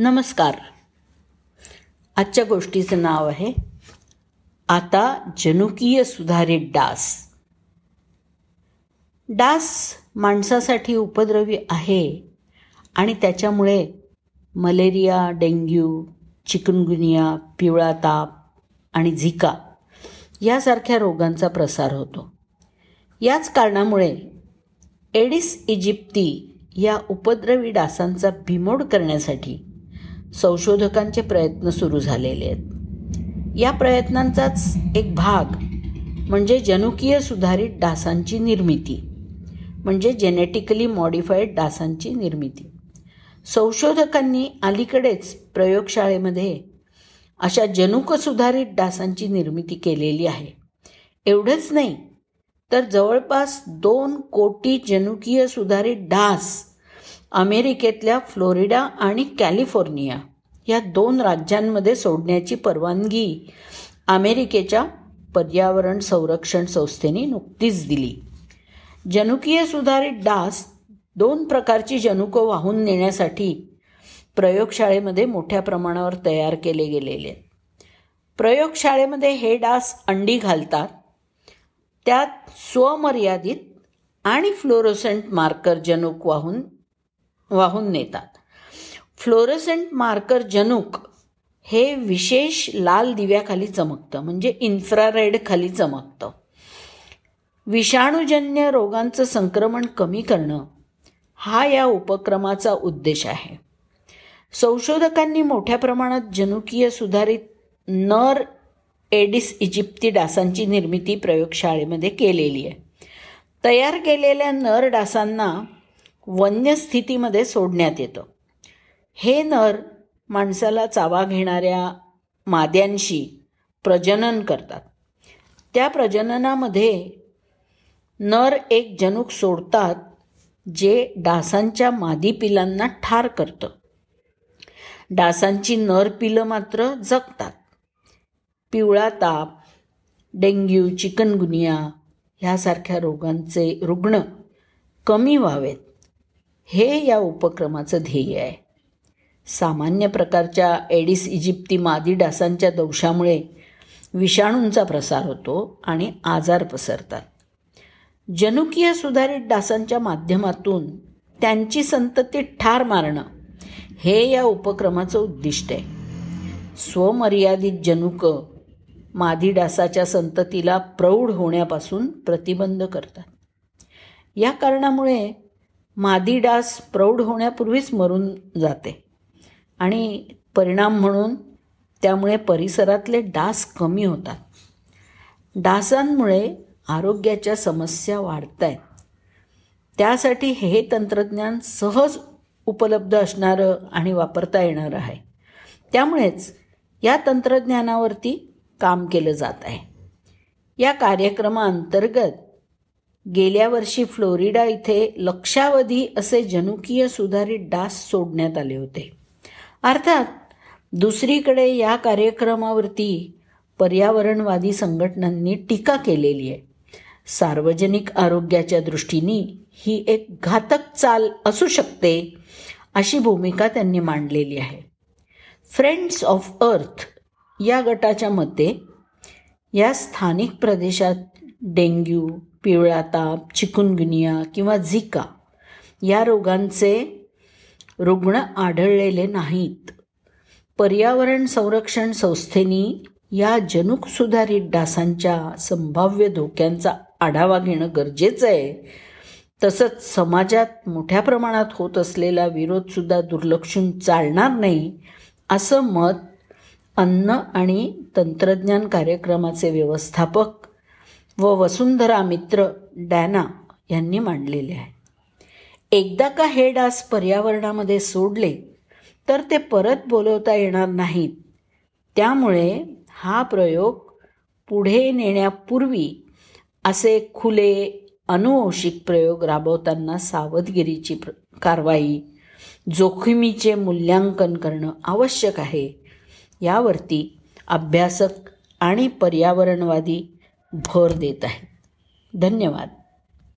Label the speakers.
Speaker 1: नमस्कार. आजच्या गोष्टीचं नाव आहे आता जनुकीय सुधारित डास. डास माणसासाठी उपद्रवी आहे आणि त्याच्यामुळे मलेरिया डेंग्यू चिकनगुनिया पिवळा ताप आणि झिका यासारख्या रोगांचा प्रसार होतो. याच कारणामुळे एडिस इजिप्ती या उपद्रवी डासांचा बिमोड करण्यासाठी संशोधकांचे प्रयत्न सुरू झालेले आहेत. या प्रयत्नांचाच एक भाग म्हणजे जनुकीय सुधारित डासांची निर्मिती म्हणजे जेनेटिकली मॉडिफाईड डासांची निर्मिती. संशोधकांनी अलीकडेच प्रयोगशाळेमध्ये अशा जनुक सुधारित डासांची निर्मिती केलेली आहे. एवढंच नाही तर जवळपास दोन कोटी जनुकीय सुधारित डास अमेरिकेतल्या फ्लोरिडा आणि कॅलिफोर्निया या दोन राज्यांमध्ये सोडण्याची परवानगी अमेरिकेच्या पर्यावरण संरक्षण संस्थेने नुकतीच दिली. जनुकीय सुधारित डास दोन प्रकारची जनुकं वाहून नेण्यासाठी प्रयोगशाळेमध्ये मोठ्या प्रमाणावर तयार केले गेलेले. प्रयोगशाळेमध्ये हे डास अंडी घालतात. त्यात स्वमर्यादित आणि फ्लोरोसेंट मार्कर जनुक वाहून वाहून नेतात. फ्लोरसंट मार्कर जनुक हे विशेष लाल दिव्याखाली चमकतं म्हणजे इन्फ्रारेड खाली चमकतं. विषाणूजन्य रोगांचं संक्रमण कमी करणं हा या उपक्रमाचा उद्देश आहे. संशोधकांनी मोठ्या प्रमाणात जनुकीय सुधारित नर एडिस इजिप्ती डासांची निर्मिती प्रयोगशाळेमध्ये केलेली आहे. तयार केलेल्या नर डासांना वन्य स्थितीमध्ये सोडण्यात येतं. हे नर माणसाला चावा घेणाऱ्या माद्यांशी प्रजनन करतात. त्या प्रजननामध्ये नर एक जनुक सोडतात जे डासांच्या मादी पिलांना ठार करतं. डासांची नर पिलं मात्र जगतात. पिवळा ताप डेंग्यू चिकनगुनिया ह्यासारख्या रोगांचे रुग्ण कमी व्हावेत. हे या उपक्रमाचं ध्येय आहे. सामान्य प्रकारच्या एडिस इजिप्ती मादी डासांच्या दोषामुळे विषाणूंचा प्रसार होतो आणि आजार पसरतात. जनुकीय सुधारित डासांच्या माध्यमातून त्यांची संतती ठार मारणं हे या उपक्रमाचं उद्दिष्ट आहे. स्वमर्यादित जनुक मादी डासाच्या संततीला प्रौढ होण्यापासून प्रतिबंध करतात. या कारणामुळे मादी डास प्रौढ होण्यापूर्वीच मरून जाते. आणि परिणाम म्हणून त्यामुळे परिसरातले डास कमी होतात. डासांमुळे आरोग्याच्या समस्या वाढत आहेत त्यासाठी हे तंत्रज्ञान सहज उपलब्ध असणारं आणि वापरता येणारं आहे. त्यामुळेच या तंत्रज्ञानावरती काम केलं जात आहे. या कार्यक्रमाअंतर्गत गेल्या वर्षी फ्लोरिडा इथे लक्षावधी असे जनुकीय सुधारित डास सोडण्यात आले होते. अर्थात दुसरीकडे या कार्यक्रमावरती पर्यावरणवादी संघटनांनी टीका केलेली आहे. सार्वजनिक आरोग्याच्या दृष्टीने ही एक घातक चाल असू शकते अशी भूमिका त्यांनी मांडलेली आहे. फ्रेंड्स ऑफ अर्थ या गटाच्या मते या स्थानिक प्रदेशात डेंग्यू पिवळा ताप चिकुनगुनिया किंवा झिका या रोगांचे रुग्ण आढळलेले नाहीत. पर्यावरण संरक्षण संस्थेनी या जनुक सुधारित डासांच्या संभाव्य धोक्यांचा आढावा घेणं गरजेचं आहे. तसंच समाजात मोठ्या प्रमाणात होत असलेला विरोधसुद्धा दुर्लक्षून चालणार नाही असं मत अन्न आणि तंत्रज्ञान कार्यक्रमाचे व्यवस्थापक व वसुंधरा मित्र डॅना यांनी मांडलेले आहे. एकदा का हे डास पर्यावरणामध्ये सोडले तर ते परत बोलवता येणार नाहीत. त्यामुळे हा प्रयोग पुढे नेण्यापूर्वी असे खुले अनुवंशिक प्रयोग राबवताना सावधगिरीची प्र कारवाई जोखमीचे मूल्यांकन करणं आवश्यक आहे. यावरती अभ्यासक आणि पर्यावरणवादी भर देत आहेत धन्यवाद.